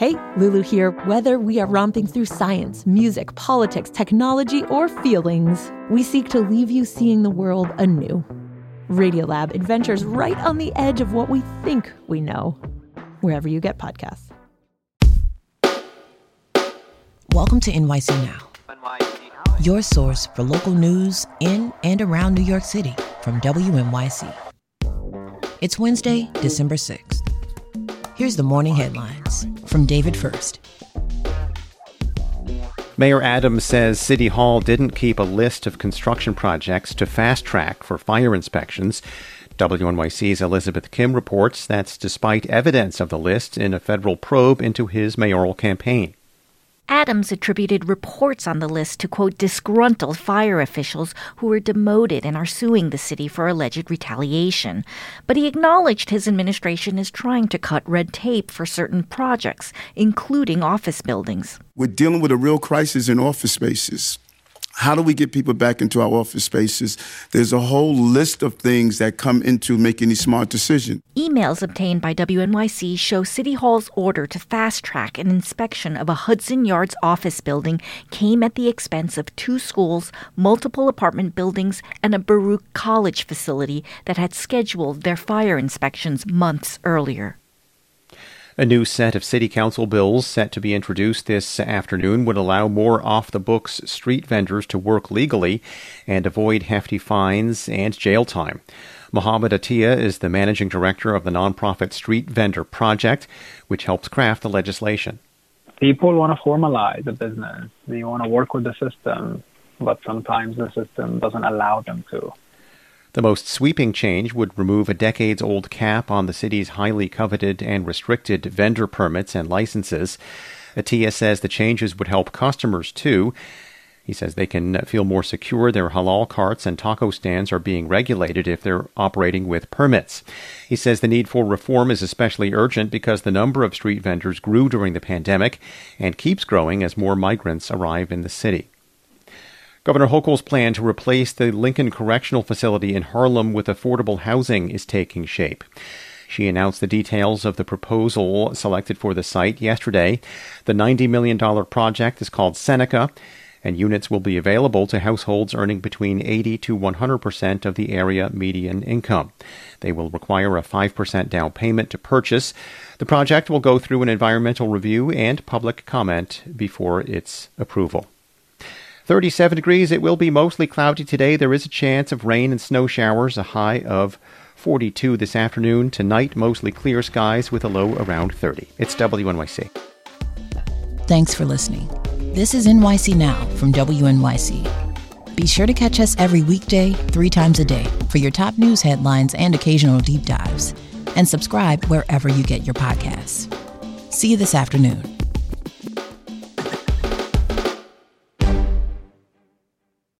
Hey, Lulu here. Whether we are romping through science, music, politics, technology, or feelings, we seek to leave you seeing the world anew. Radiolab adventures right on the edge of what we think we know, wherever you get podcasts. Welcome to NYC Now, your source for local news in and around New York City from WNYC. It's Wednesday, December 6th. Here's the morning headlines from David Furst. Mayor Adams says City Hall didn't keep a list of construction projects to fast track for fire inspections. WNYC's Elizabeth Kim reports that's despite evidence of the list in a federal probe into his mayoral campaign. Adams attributed reports on the list to, quote, disgruntled fire officials who were demoted and are suing the city for alleged retaliation. But he acknowledged his administration is trying to cut red tape for certain projects, including office buildings. We're dealing with a real crisis in office spaces. How do we get people back into our office spaces? There's a whole list of things that come into making these smart decisions. Emails obtained by WNYC show City Hall's order to fast track an inspection of a Hudson Yards office building came at the expense of two schools, multiple apartment buildings, and a Baruch College facility that had scheduled their fire inspections months earlier. A new set of city council bills set to be introduced this afternoon would allow more off the books street vendors to work legally and avoid hefty fines and jail time. Mohammed Attia is the managing director of the nonprofit Street Vendor Project, which helps craft the legislation. People want to formalize a business, they want to work with the system, but sometimes the system doesn't allow them to. The most sweeping change would remove a decades old cap on the city's highly coveted and restricted vendor permits and licenses. Attia says the changes would help customers too. He says they can feel more secure their halal carts and taco stands are being regulated if they're operating with permits. He says the need for reform is especially urgent because the number of street vendors grew during the pandemic and keeps growing as more migrants arrive in the city. Governor Hochul's plan to replace the Lincoln Correctional Facility in Harlem with affordable housing is taking shape. She announced the details of the proposal selected for the site yesterday. The $90 million project is called Seneca, and units will be available to households earning between 80 to 100 percent of the area median income. They will require a 5 percent down payment to purchase. The project will go through an environmental review and public comment before its approval. 37 degrees. It will be mostly cloudy today. There is a chance of rain and snow showers, a high of 42 this afternoon. Tonight, mostly clear skies with a low around 30. It's WNYC. Thanks for listening. This is NYC Now from WNYC. Be sure to catch us every weekday, three times a day, for your top news headlines and occasional deep dives. And subscribe wherever you get your podcasts. See you this afternoon.